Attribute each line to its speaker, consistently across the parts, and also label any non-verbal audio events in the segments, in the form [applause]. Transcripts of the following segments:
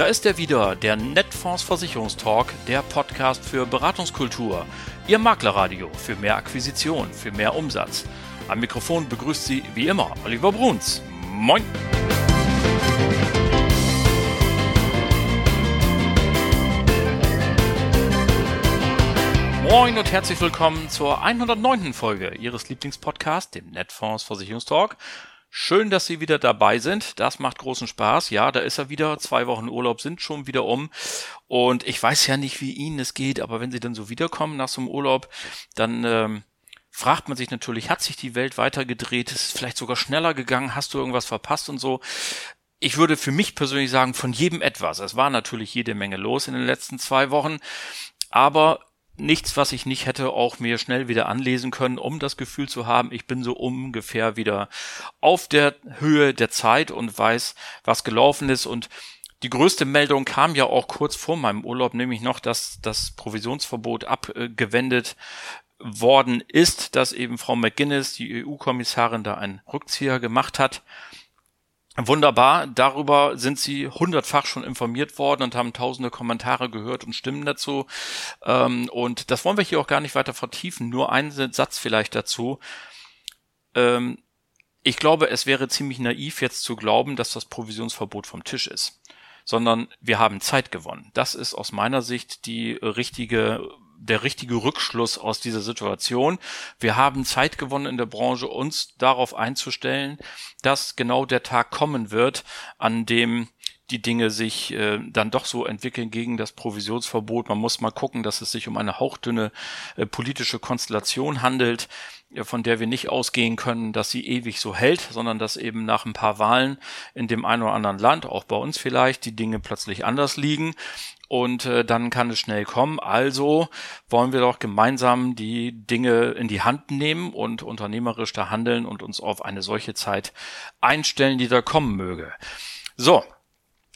Speaker 1: Da ist er wieder, der Netfonds Versicherungstalk, der Podcast für Beratungskultur. Ihr Maklerradio für mehr Akquisition, für mehr Umsatz. Am Mikrofon begrüßt Sie wie immer Oliver Bruns. Moin! Moin und herzlich willkommen zur 109. Folge Ihres Lieblingspodcasts, dem Netfonds Versicherungstalk. Schön, dass Sie wieder dabei sind. Das macht großen Spaß. Ja, da ist er wieder. Zwei Wochen Urlaub sind schon wieder um. Und ich weiß ja nicht, wie Ihnen es geht, aber wenn Sie dann so wiederkommen nach so einem Urlaub, dann ähm, fragt man sich natürlich, hat sich die Welt weitergedreht? Ist es vielleicht sogar schneller gegangen? Hast du irgendwas verpasst und so? Ich würde für mich persönlich sagen, von jedem etwas. Es war natürlich jede Menge los in den letzten zwei Wochen. Aber nichts, was ich nicht hätte auch mir schnell wieder anlesen können, um das Gefühl zu haben, ich bin so ungefähr wieder auf der Höhe der Zeit und weiß, was gelaufen ist und die größte Meldung kam ja auch kurz vor meinem Urlaub, nämlich noch, dass das Provisionsverbot abgewendet worden ist, dass eben Frau McGuinness, die EU-Kommissarin, da einen Rückzieher gemacht hat. Wunderbar, darüber sind Sie hundertfach schon informiert worden und haben tausende Kommentare gehört und Stimmen dazu. Ähm, und das wollen wir hier auch gar nicht weiter vertiefen. Nur einen Satz vielleicht dazu. Ähm, ich glaube, es wäre ziemlich naiv jetzt zu glauben, dass das Provisionsverbot vom Tisch ist, sondern wir haben Zeit gewonnen. Das ist aus meiner Sicht die richtige der richtige Rückschluss aus dieser Situation. Wir haben Zeit gewonnen in der Branche, uns darauf einzustellen, dass genau der Tag kommen wird, an dem die Dinge sich äh, dann doch so entwickeln gegen das Provisionsverbot. Man muss mal gucken, dass es sich um eine hauchdünne äh, politische Konstellation handelt, äh, von der wir nicht ausgehen können, dass sie ewig so hält, sondern dass eben nach ein paar Wahlen in dem einen oder anderen Land, auch bei uns vielleicht, die Dinge plötzlich anders liegen und äh, dann kann es schnell kommen. Also wollen wir doch gemeinsam die Dinge in die Hand nehmen und unternehmerisch da handeln und uns auf eine solche Zeit einstellen, die da kommen möge. So,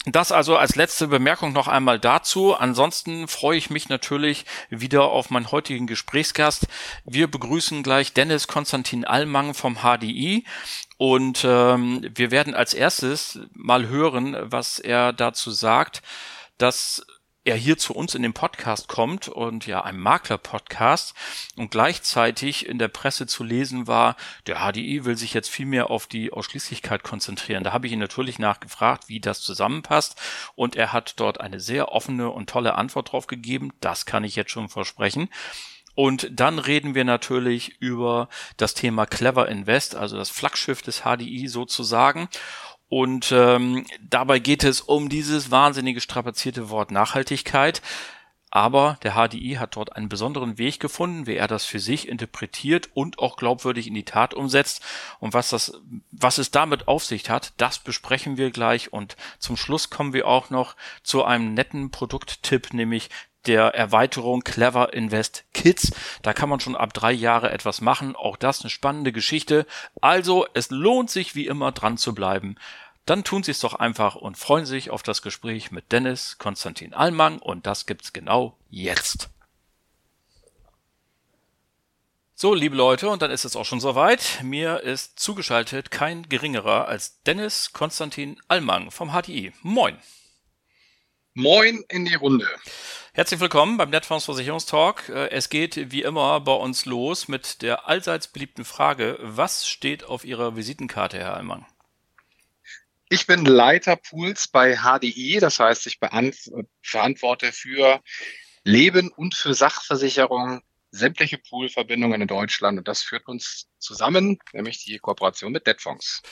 Speaker 1: das also als letzte Bemerkung noch einmal dazu. Ansonsten freue ich mich natürlich wieder auf meinen heutigen Gesprächsgast. Wir begrüßen gleich Dennis Konstantin Allmang vom HDI und ähm, wir werden als erstes mal hören, was er dazu sagt, dass er hier zu uns in den Podcast kommt und ja ein Makler-Podcast und gleichzeitig in der Presse zu lesen war, der HDI will sich jetzt viel mehr auf die Ausschließlichkeit konzentrieren. Da habe ich ihn natürlich nachgefragt, wie das zusammenpasst und er hat dort eine sehr offene und tolle Antwort drauf gegeben. Das kann ich jetzt schon versprechen. Und dann reden wir natürlich über das Thema Clever Invest, also das Flaggschiff des HDI sozusagen. Und ähm, dabei geht es um dieses wahnsinnige strapazierte Wort Nachhaltigkeit. Aber der HDI hat dort einen besonderen Weg gefunden, wie er das für sich interpretiert und auch glaubwürdig in die Tat umsetzt. Und was das, was es damit auf sich hat, das besprechen wir gleich. Und zum Schluss kommen wir auch noch zu einem netten Produkttipp, nämlich der Erweiterung Clever Invest Kids. Da kann man schon ab drei Jahre etwas machen. Auch das eine spannende Geschichte. Also, es lohnt sich wie immer dran zu bleiben. Dann tun Sie es doch einfach und freuen sich auf das Gespräch mit Dennis Konstantin Allmang und das gibt's genau jetzt. So, liebe Leute, und dann ist es auch schon soweit. Mir ist zugeschaltet kein geringerer als Dennis Konstantin Allmang vom HDI. Moin.
Speaker 2: Moin in die Runde.
Speaker 1: Herzlich willkommen beim Netfonds Versicherungstalk. Äh, es geht wie immer bei uns los mit der allseits beliebten Frage, was steht auf Ihrer Visitenkarte, Herr Allmann?
Speaker 2: Ich bin Leiter Pools bei HDI, das heißt, ich verantworte für Leben und für Sachversicherung sämtliche Poolverbindungen in Deutschland und das führt uns zusammen, nämlich die Kooperation mit Debtfonds.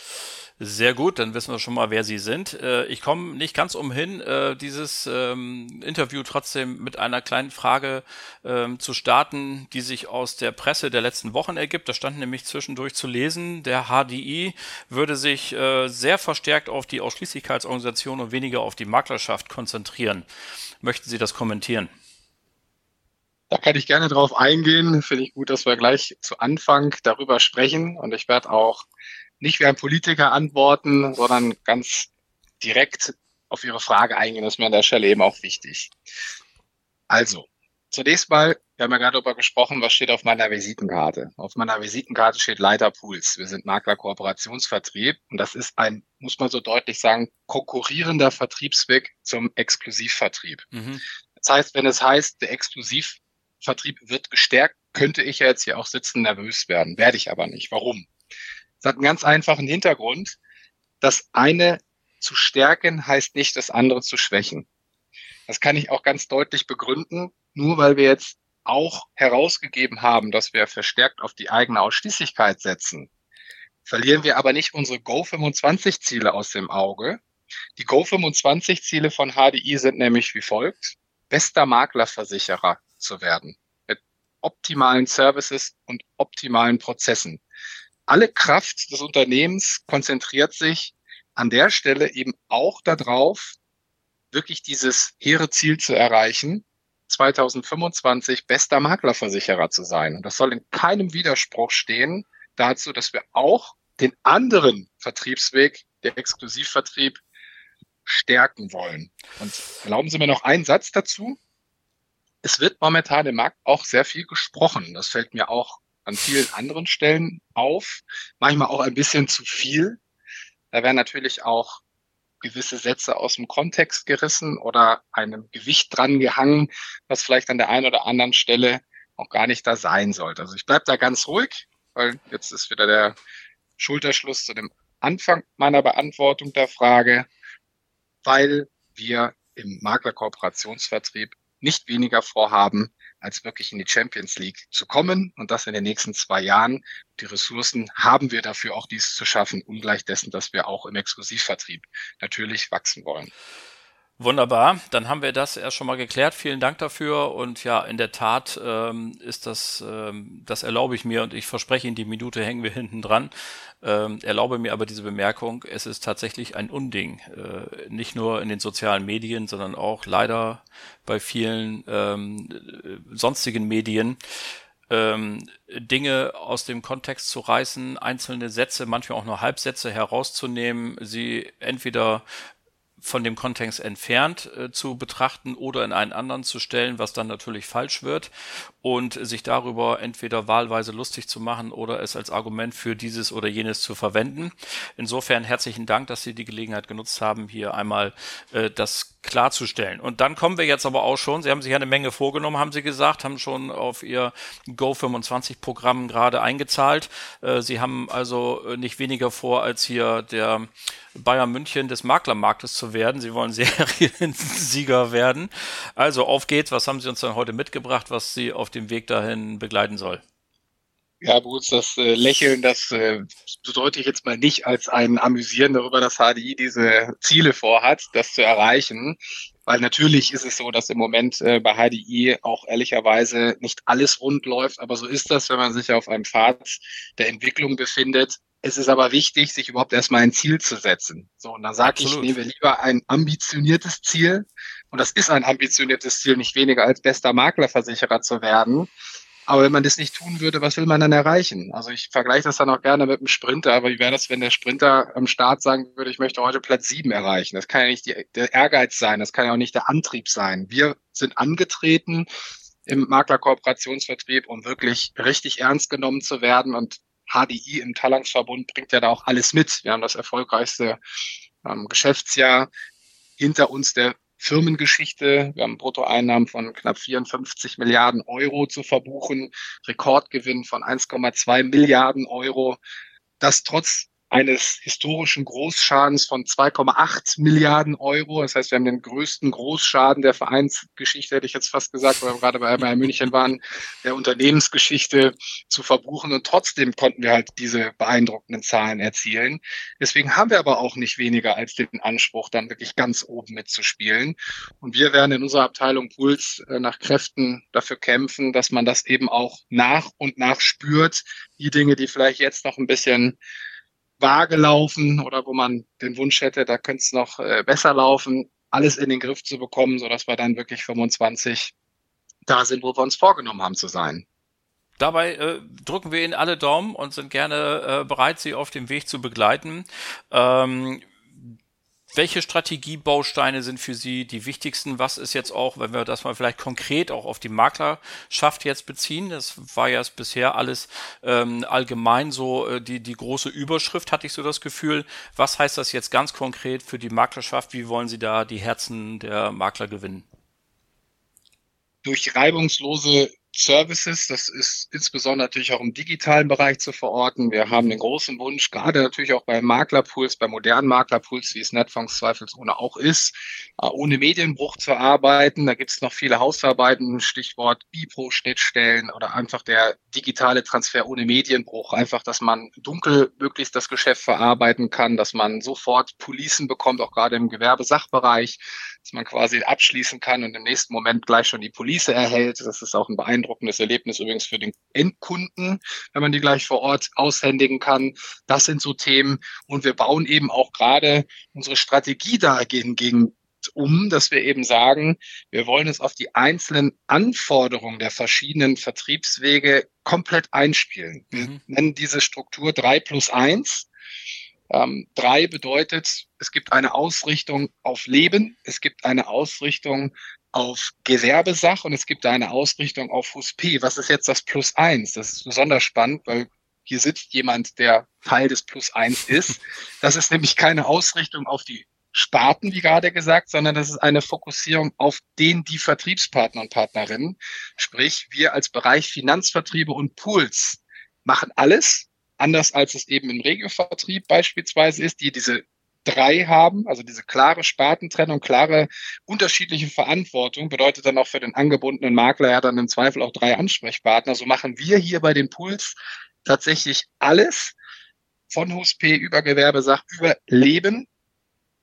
Speaker 1: Sehr gut, dann wissen wir schon mal, wer Sie sind. Äh, ich komme nicht ganz umhin, äh, dieses ähm, Interview trotzdem mit einer kleinen Frage ähm, zu starten, die sich aus der Presse der letzten Wochen ergibt. Da stand nämlich zwischendurch zu lesen, der HDI würde sich äh, sehr verstärkt auf die Ausschließlichkeitsorganisation und weniger auf die Maklerschaft konzentrieren. Möchten Sie das kommentieren?
Speaker 2: Da kann ich gerne drauf eingehen. Finde ich gut, dass wir gleich zu Anfang darüber sprechen. Und ich werde auch nicht wie ein Politiker antworten, sondern ganz direkt auf Ihre Frage eingehen. Das ist mir an der Stelle eben auch wichtig. Also, Zunächst mal, wir haben ja gerade darüber gesprochen, was steht auf meiner Visitenkarte. Auf meiner Visitenkarte steht Leiter Pools. Wir sind Makler Kooperationsvertrieb und das ist ein, muss man so deutlich sagen, konkurrierender Vertriebsweg zum Exklusivvertrieb. Mhm. Das heißt, wenn es heißt, der Exklusivvertrieb wird gestärkt, könnte ich ja jetzt hier auch sitzen nervös werden. Werde ich aber nicht. Warum? Das hat einen ganz einfachen Hintergrund. Das eine zu stärken heißt nicht, das andere zu schwächen. Das kann ich auch ganz deutlich begründen nur weil wir jetzt auch herausgegeben haben, dass wir verstärkt auf die eigene Ausschließlichkeit setzen, verlieren wir aber nicht unsere Go25-Ziele aus dem Auge. Die Go25-Ziele von HDI sind nämlich wie folgt. Bester Maklerversicherer zu werden mit optimalen Services und optimalen Prozessen. Alle Kraft des Unternehmens konzentriert sich an der Stelle eben auch darauf, wirklich dieses hehre Ziel zu erreichen, 2025 bester Maklerversicherer zu sein. Und das soll in keinem Widerspruch stehen dazu, dass wir auch den anderen Vertriebsweg, der Exklusivvertrieb, stärken wollen. Und erlauben Sie mir noch einen Satz dazu. Es wird momentan im Markt auch sehr viel gesprochen. Das fällt mir auch an vielen anderen Stellen auf. Manchmal auch ein bisschen zu viel. Da werden natürlich auch gewisse Sätze aus dem Kontext gerissen oder einem Gewicht dran gehangen, was vielleicht an der einen oder anderen Stelle auch gar nicht da sein sollte. Also ich bleibe da ganz ruhig, weil jetzt ist wieder der Schulterschluss zu dem Anfang meiner Beantwortung der Frage, weil wir im Maklerkooperationsvertrieb nicht weniger vorhaben, als wirklich in die Champions League zu kommen und das in den nächsten zwei Jahren. Die Ressourcen haben wir dafür auch dies zu schaffen, ungleich dessen, dass wir auch im Exklusivvertrieb natürlich wachsen wollen.
Speaker 1: Wunderbar, dann haben wir das erst schon mal geklärt. Vielen Dank dafür. Und ja, in der Tat ähm, ist das, ähm, das erlaube ich mir und ich verspreche Ihnen, die Minute hängen wir [laughs] hinten dran. Ähm, erlaube mir aber diese Bemerkung, es ist tatsächlich ein Unding, äh, nicht nur in den sozialen Medien, sondern auch leider bei vielen ähm, sonstigen Medien, ähm, Dinge aus dem Kontext zu reißen, einzelne Sätze, manchmal auch nur Halbsätze herauszunehmen, sie entweder von dem Kontext entfernt äh, zu betrachten oder in einen anderen zu stellen, was dann natürlich falsch wird und sich darüber entweder wahlweise lustig zu machen oder es als Argument für dieses oder jenes zu verwenden. Insofern herzlichen Dank, dass Sie die Gelegenheit genutzt haben, hier einmal äh, das klarzustellen. Und dann kommen wir jetzt aber auch schon, Sie haben sich eine Menge vorgenommen, haben Sie gesagt, haben schon auf Ihr Go25-Programm gerade eingezahlt. Äh, Sie haben also äh, nicht weniger vor, als hier der Bayern München des Maklermarktes zu werden. Sie wollen [laughs] Seriensieger werden. Also auf geht's. Was haben Sie uns dann heute mitgebracht, was Sie auf dem Weg dahin begleiten soll?
Speaker 2: Ja, Bruce, das äh, Lächeln, das äh, bedeutet ich jetzt mal nicht als ein Amüsieren darüber, dass HDI diese Ziele vorhat, das zu erreichen. Weil natürlich ist es so, dass im Moment äh, bei HDI auch ehrlicherweise nicht alles rund läuft, aber so ist das, wenn man sich auf einem Pfad der Entwicklung befindet. Es ist aber wichtig, sich überhaupt erstmal ein Ziel zu setzen. So, und dann sage ich, nehmen wir lieber ein ambitioniertes Ziel. Und das ist ein ambitioniertes Ziel, nicht weniger als bester Maklerversicherer zu werden, aber wenn man das nicht tun würde, was will man dann erreichen? Also ich vergleiche das dann auch gerne mit einem Sprinter, aber wie wäre das, wenn der Sprinter am Start sagen würde, ich möchte heute Platz sieben erreichen? Das kann ja nicht die, der Ehrgeiz sein, das kann ja auch nicht der Antrieb sein. Wir sind angetreten im Maklerkooperationsvertrieb, um wirklich richtig ernst genommen zu werden und HDI im Talangsverbund bringt ja da auch alles mit. Wir haben das erfolgreichste ähm, Geschäftsjahr hinter uns der Firmengeschichte. Wir haben Bruttoeinnahmen von knapp 54 Milliarden Euro zu verbuchen, Rekordgewinn von 1,2 Milliarden Euro. Das trotz eines historischen Großschadens von 2,8 Milliarden Euro. Das heißt, wir haben den größten Großschaden der Vereinsgeschichte, hätte ich jetzt fast gesagt, weil wir gerade bei Bayern München waren, der Unternehmensgeschichte zu verbuchen. Und trotzdem konnten wir halt diese beeindruckenden Zahlen erzielen. Deswegen haben wir aber auch nicht weniger als den Anspruch, dann wirklich ganz oben mitzuspielen. Und wir werden in unserer Abteilung Puls äh, nach Kräften dafür kämpfen, dass man das eben auch nach und nach spürt. Die Dinge, die vielleicht jetzt noch ein bisschen vage laufen oder wo man den Wunsch hätte, da könnte es noch äh, besser laufen, alles in den Griff zu bekommen, sodass wir dann wirklich 25 da sind, wo wir uns vorgenommen haben zu sein.
Speaker 1: Dabei äh, drücken wir Ihnen alle Daumen und sind gerne äh, bereit, Sie auf dem Weg zu begleiten. Ähm, welche Strategiebausteine sind für Sie die wichtigsten? Was ist jetzt auch, wenn wir das mal vielleicht konkret auch auf die Maklerschaft jetzt beziehen? Das war ja bisher alles ähm, allgemein so äh, die, die große Überschrift, hatte ich so das Gefühl. Was heißt das jetzt ganz konkret für die Maklerschaft? Wie wollen Sie da die Herzen der Makler gewinnen?
Speaker 2: Durch reibungslose Services. Das ist insbesondere natürlich auch im digitalen Bereich zu verorten. Wir haben den großen Wunsch, gerade natürlich auch bei Maklerpools, bei modernen Maklerpools, wie es Netfonds zweifelsohne auch ist, äh, ohne Medienbruch zu arbeiten. Da gibt es noch viele Hausarbeiten, Stichwort Bipro-Schnittstellen oder einfach der digitale Transfer ohne Medienbruch. Einfach, dass man dunkel möglichst das Geschäft verarbeiten kann, dass man sofort Policen bekommt, auch gerade im Gewerbesachbereich, dass man quasi abschließen kann und im nächsten Moment gleich schon die Police erhält. Das ist auch ein beeindruckendes Erlebnis übrigens für den Endkunden, wenn man die gleich vor Ort aushändigen kann. Das sind so Themen. Und wir bauen eben auch gerade unsere Strategie dahingegen um, dass wir eben sagen, wir wollen es auf die einzelnen Anforderungen der verschiedenen Vertriebswege komplett einspielen. Wir mhm. nennen diese Struktur drei plus eins. Ähm, drei bedeutet, es gibt eine Ausrichtung auf Leben, es gibt eine Ausrichtung auf Gewerbesach und es gibt eine Ausrichtung auf HUSP. Was ist jetzt das Plus eins? Das ist besonders spannend, weil hier sitzt jemand, der Teil des Plus eins ist. Das ist nämlich keine Ausrichtung auf die Sparten, wie gerade gesagt, sondern das ist eine Fokussierung auf den, die Vertriebspartner und Partnerinnen. Sprich, wir als Bereich Finanzvertriebe und Pools machen alles, anders als es eben im Regiovertrieb beispielsweise ist, die diese drei haben, also diese klare Spartentrennung, klare unterschiedliche Verantwortung, bedeutet dann auch für den angebundenen Makler ja dann im Zweifel auch drei Ansprechpartner. So machen wir hier bei den Pools tatsächlich alles von HUSP über Gewerbesach, über Leben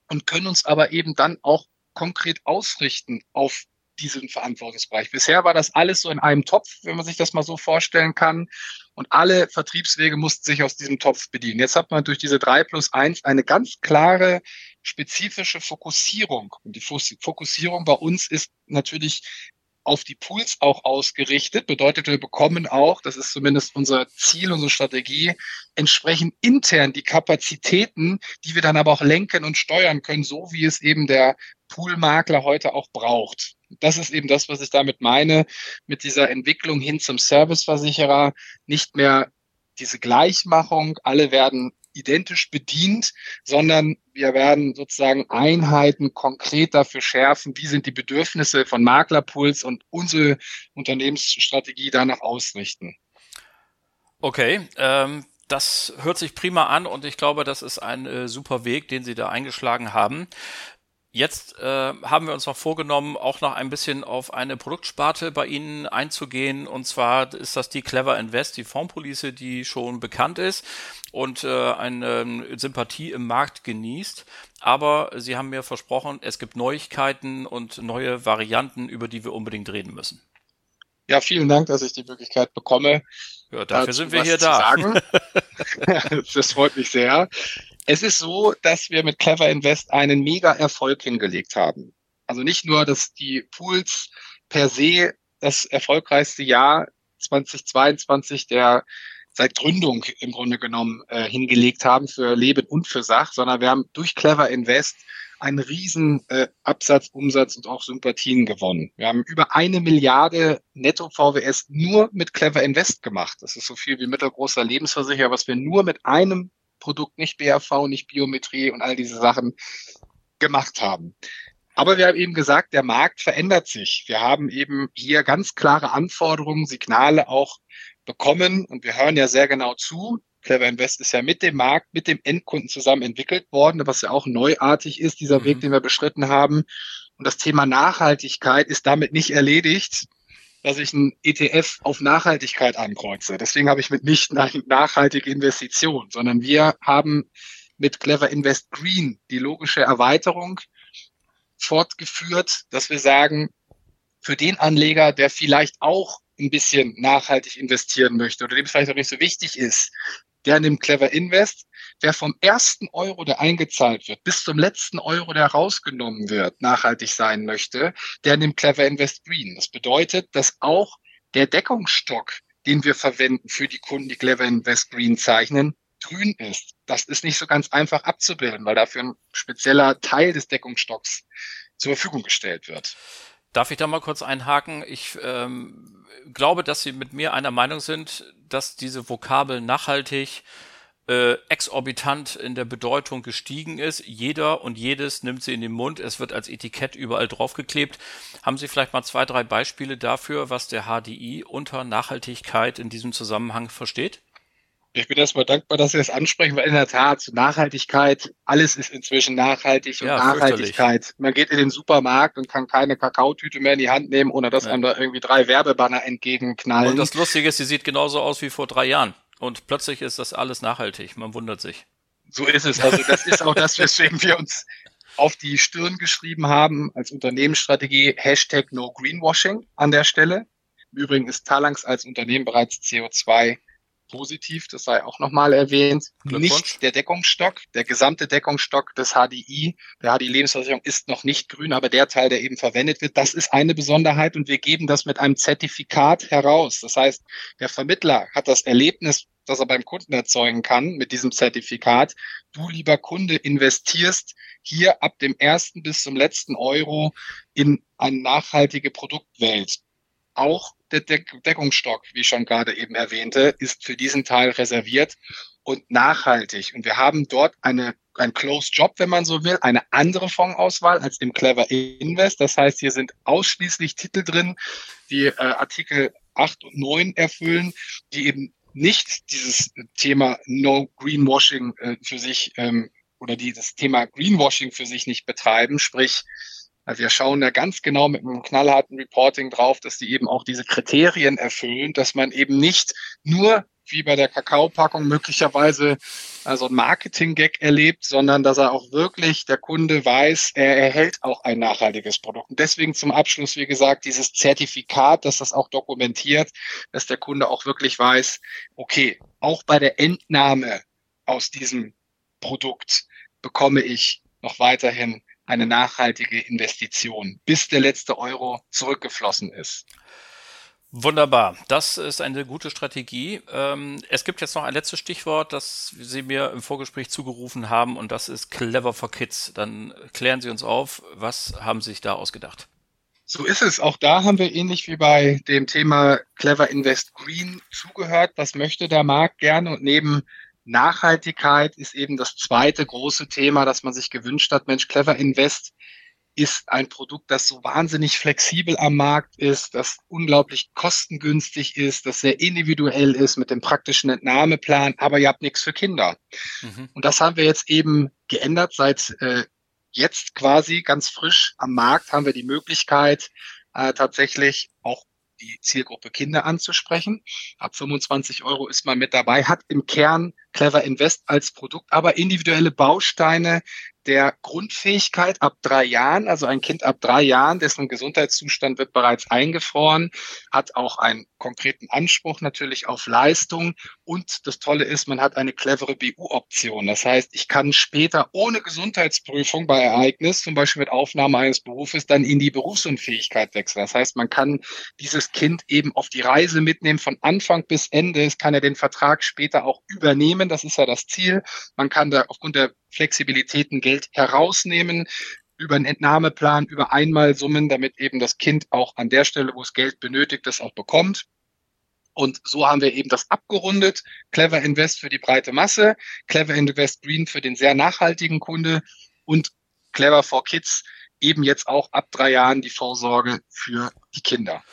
Speaker 2: und können uns aber eben dann auch konkret ausrichten auf diesen Verantwortungsbereich. Bisher war das alles so in einem Topf, wenn man sich das mal so vorstellen kann. Und alle Vertriebswege mussten sich aus diesem Topf bedienen. Jetzt hat man durch diese drei plus eins eine ganz klare, spezifische Fokussierung. Und die Fokussierung bei uns ist natürlich auf die Pools auch ausgerichtet. Bedeutet, wir bekommen auch, das ist zumindest unser Ziel, unsere Strategie, entsprechend intern die Kapazitäten, die wir dann aber auch lenken und steuern können, so wie es eben der Poolmakler heute auch braucht. Das ist eben das, was ich damit meine, mit dieser Entwicklung hin zum Serviceversicherer. Nicht mehr diese Gleichmachung, alle werden identisch bedient, sondern wir werden sozusagen Einheiten konkret dafür schärfen, wie sind die Bedürfnisse von Maklerpools und unsere Unternehmensstrategie danach ausrichten.
Speaker 1: Okay, ähm, das hört sich prima an und ich glaube, das ist ein äh, super Weg, den Sie da eingeschlagen haben. Jetzt äh, haben wir uns noch vorgenommen, auch noch ein bisschen auf eine Produktsparte bei Ihnen einzugehen. Und zwar ist das die Clever Invest, die Fondspolice, die schon bekannt ist und äh, eine äh, Sympathie im Markt genießt. Aber Sie haben mir versprochen, es gibt Neuigkeiten und neue Varianten, über die wir unbedingt reden müssen.
Speaker 2: Ja, vielen Dank, dass ich die Möglichkeit bekomme.
Speaker 1: Ja, dafür sind wir hier da. [laughs] [laughs]
Speaker 2: das freut mich sehr. Es ist so, dass wir mit Clever Invest einen mega Erfolg hingelegt haben. Also nicht nur, dass die Pools per se das erfolgreichste Jahr 2022 der seit Gründung im Grunde genommen äh, hingelegt haben für Leben und für Sach, sondern wir haben durch Clever Invest einen riesen äh, Absatz, Umsatz und auch Sympathien gewonnen. Wir haben über eine Milliarde Netto VWS nur mit Clever Invest gemacht. Das ist so viel wie mittelgroßer Lebensversicherer, was wir nur mit einem Produkt, nicht BAV, nicht Biometrie und all diese Sachen gemacht haben. Aber wir haben eben gesagt, der Markt verändert sich. Wir haben eben hier ganz klare Anforderungen, Signale auch bekommen und wir hören ja sehr genau zu. Clever Invest ist ja mit dem Markt, mit dem Endkunden zusammen entwickelt worden, was ja auch neuartig ist, dieser mhm. Weg, den wir beschritten haben. Und das Thema Nachhaltigkeit ist damit nicht erledigt, dass ich ein ETF auf Nachhaltigkeit ankreuze. Deswegen habe ich mitnichten eine nachhaltige Investition, sondern wir haben mit Clever Invest Green die logische Erweiterung fortgeführt, dass wir sagen, für den Anleger, der vielleicht auch ein bisschen nachhaltig investieren möchte oder dem es vielleicht auch nicht so wichtig ist, der nimmt Clever Invest. Wer vom ersten Euro, der eingezahlt wird, bis zum letzten Euro, der rausgenommen wird, nachhaltig sein möchte, der nimmt Clever Invest Green. Das bedeutet, dass auch der Deckungsstock, den wir verwenden für die Kunden, die Clever Invest Green zeichnen, grün ist, das ist nicht so ganz einfach abzubilden, weil dafür ein spezieller Teil des Deckungsstocks zur Verfügung gestellt wird.
Speaker 1: Darf ich da mal kurz einhaken? Ich ähm, glaube, dass Sie mit mir einer Meinung sind, dass diese Vokabel nachhaltig äh, exorbitant in der Bedeutung gestiegen ist. Jeder und jedes nimmt sie in den Mund. Es wird als Etikett überall draufgeklebt. Haben Sie vielleicht mal zwei, drei Beispiele dafür, was der HDI unter Nachhaltigkeit in diesem Zusammenhang versteht?
Speaker 2: Ich bin erstmal dankbar, dass Sie das ansprechen, weil in der Tat Nachhaltigkeit, alles ist inzwischen nachhaltig und ja, Nachhaltigkeit. Man geht in den Supermarkt und kann keine Kakaotüte mehr in die Hand nehmen, ohne dass ja. einem da irgendwie drei Werbebanner entgegenknallen.
Speaker 1: Und das Lustige ist, sie sieht genauso aus wie vor drei Jahren. Und plötzlich ist das alles nachhaltig. Man wundert sich.
Speaker 2: So ist es. Also das ist auch das, weswegen wir uns auf die Stirn geschrieben haben als Unternehmensstrategie Hashtag No Greenwashing an der Stelle. Im Übrigen ist Talanx als Unternehmen bereits CO2 positiv, das sei auch nochmal erwähnt. Nicht der Deckungsstock, der gesamte Deckungsstock des HDI, der HDI Lebensversicherung ist noch nicht grün, aber der Teil, der eben verwendet wird, das ist eine Besonderheit und wir geben das mit einem Zertifikat heraus. Das heißt, der Vermittler hat das Erlebnis, das er beim Kunden erzeugen kann mit diesem Zertifikat. Du, lieber Kunde, investierst hier ab dem ersten bis zum letzten Euro in eine nachhaltige Produktwelt. Auch der Deckungsstock, wie ich schon gerade eben erwähnte, ist für diesen Teil reserviert und nachhaltig. Und wir haben dort eine, ein Closed Job, wenn man so will, eine andere Fondsauswahl als im Clever Invest. Das heißt, hier sind ausschließlich Titel drin, die äh, Artikel 8 und 9 erfüllen, die eben nicht dieses Thema No Greenwashing äh, für sich ähm, oder die das Thema Greenwashing für sich nicht betreiben, sprich also wir schauen da ganz genau mit einem knallharten Reporting drauf, dass die eben auch diese Kriterien erfüllen, dass man eben nicht nur wie bei der Kakaopackung möglicherweise also ein Marketing-Gag erlebt, sondern dass er auch wirklich der Kunde weiß, er erhält auch ein nachhaltiges Produkt. Und deswegen zum Abschluss, wie gesagt, dieses Zertifikat, dass das auch dokumentiert, dass der Kunde auch wirklich weiß, okay, auch bei der Entnahme aus diesem Produkt bekomme ich noch weiterhin eine nachhaltige Investition, bis der letzte Euro zurückgeflossen ist.
Speaker 1: Wunderbar, das ist eine gute Strategie. Ähm, es gibt jetzt noch ein letztes Stichwort, das Sie mir im Vorgespräch zugerufen haben, und das ist Clever for Kids. Dann klären Sie uns auf, was haben Sie sich da ausgedacht?
Speaker 2: So ist es. Auch da haben wir ähnlich wie bei dem Thema Clever Invest Green zugehört. Was möchte der Markt gerne? Und neben Nachhaltigkeit ist eben das zweite große Thema, das man sich gewünscht hat. Mensch, Clever Invest ist ein Produkt, das so wahnsinnig flexibel am Markt ist, das unglaublich kostengünstig ist, das sehr individuell ist mit dem praktischen Entnahmeplan, aber ihr habt nichts für Kinder. Mhm. Und das haben wir jetzt eben geändert. Seit äh, jetzt quasi ganz frisch am Markt haben wir die Möglichkeit, äh, tatsächlich auch die Zielgruppe Kinder anzusprechen. Ab 25 Euro ist man mit dabei, hat im Kern Clever Invest als Produkt, aber individuelle Bausteine, der Grundfähigkeit ab drei Jahren, also ein Kind ab drei Jahren, dessen Gesundheitszustand wird bereits eingefroren, hat auch einen konkreten Anspruch natürlich auf Leistung. Und das Tolle ist, man hat eine clevere BU-Option. Das heißt, ich kann später ohne Gesundheitsprüfung bei Ereignis, zum Beispiel mit Aufnahme eines Berufes, dann in die Berufsunfähigkeit wechseln. Das heißt, man kann dieses Kind eben auf die Reise mitnehmen von Anfang bis Ende. Es kann ja den Vertrag später auch übernehmen. Das ist ja das Ziel. Man kann da aufgrund der Flexibilitäten Geld herausnehmen über einen Entnahmeplan, über Einmalsummen, damit eben das Kind auch an der Stelle, wo es Geld benötigt, das auch bekommt. Und so haben wir eben das abgerundet. Clever Invest für die breite Masse, Clever Invest Green für den sehr nachhaltigen Kunde und Clever for Kids eben jetzt auch ab drei Jahren die Vorsorge für die Kinder.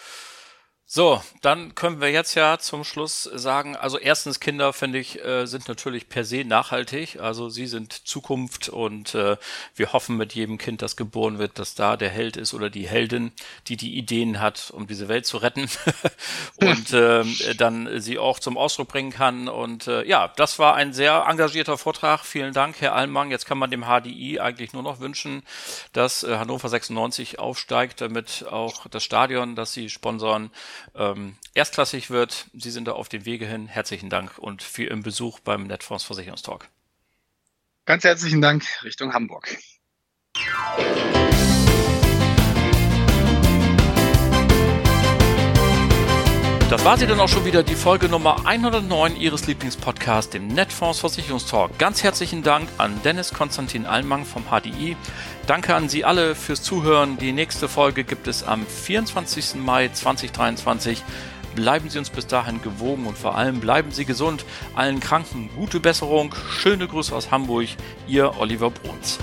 Speaker 1: So, dann können wir jetzt ja zum Schluss sagen, also erstens Kinder, finde ich, äh, sind natürlich per se nachhaltig. Also sie sind Zukunft und äh, wir hoffen mit jedem Kind, das geboren wird, dass da der Held ist oder die Heldin, die die Ideen hat, um diese Welt zu retten [laughs] und äh, dann sie auch zum Ausdruck bringen kann. Und äh, ja, das war ein sehr engagierter Vortrag. Vielen Dank, Herr Allmann. Jetzt kann man dem HDI eigentlich nur noch wünschen, dass äh, Hannover 96 aufsteigt, damit auch das Stadion, das sie sponsern, ähm, erstklassig wird. Sie sind da auf dem Wege hin. Herzlichen Dank und für Ihren Besuch beim Netfonds Versicherungstalk.
Speaker 2: Ganz herzlichen Dank Richtung Hamburg.
Speaker 1: Das war sie dann auch schon wieder, die Folge Nummer 109 Ihres Lieblingspodcasts, dem Netfonds Versicherungstalk. Ganz herzlichen Dank an Dennis Konstantin Allmann vom HDI. Danke an Sie alle fürs Zuhören. Die nächste Folge gibt es am 24. Mai 2023. Bleiben Sie uns bis dahin gewogen und vor allem bleiben Sie gesund. Allen Kranken gute Besserung. Schöne Grüße aus Hamburg. Ihr Oliver Bruns.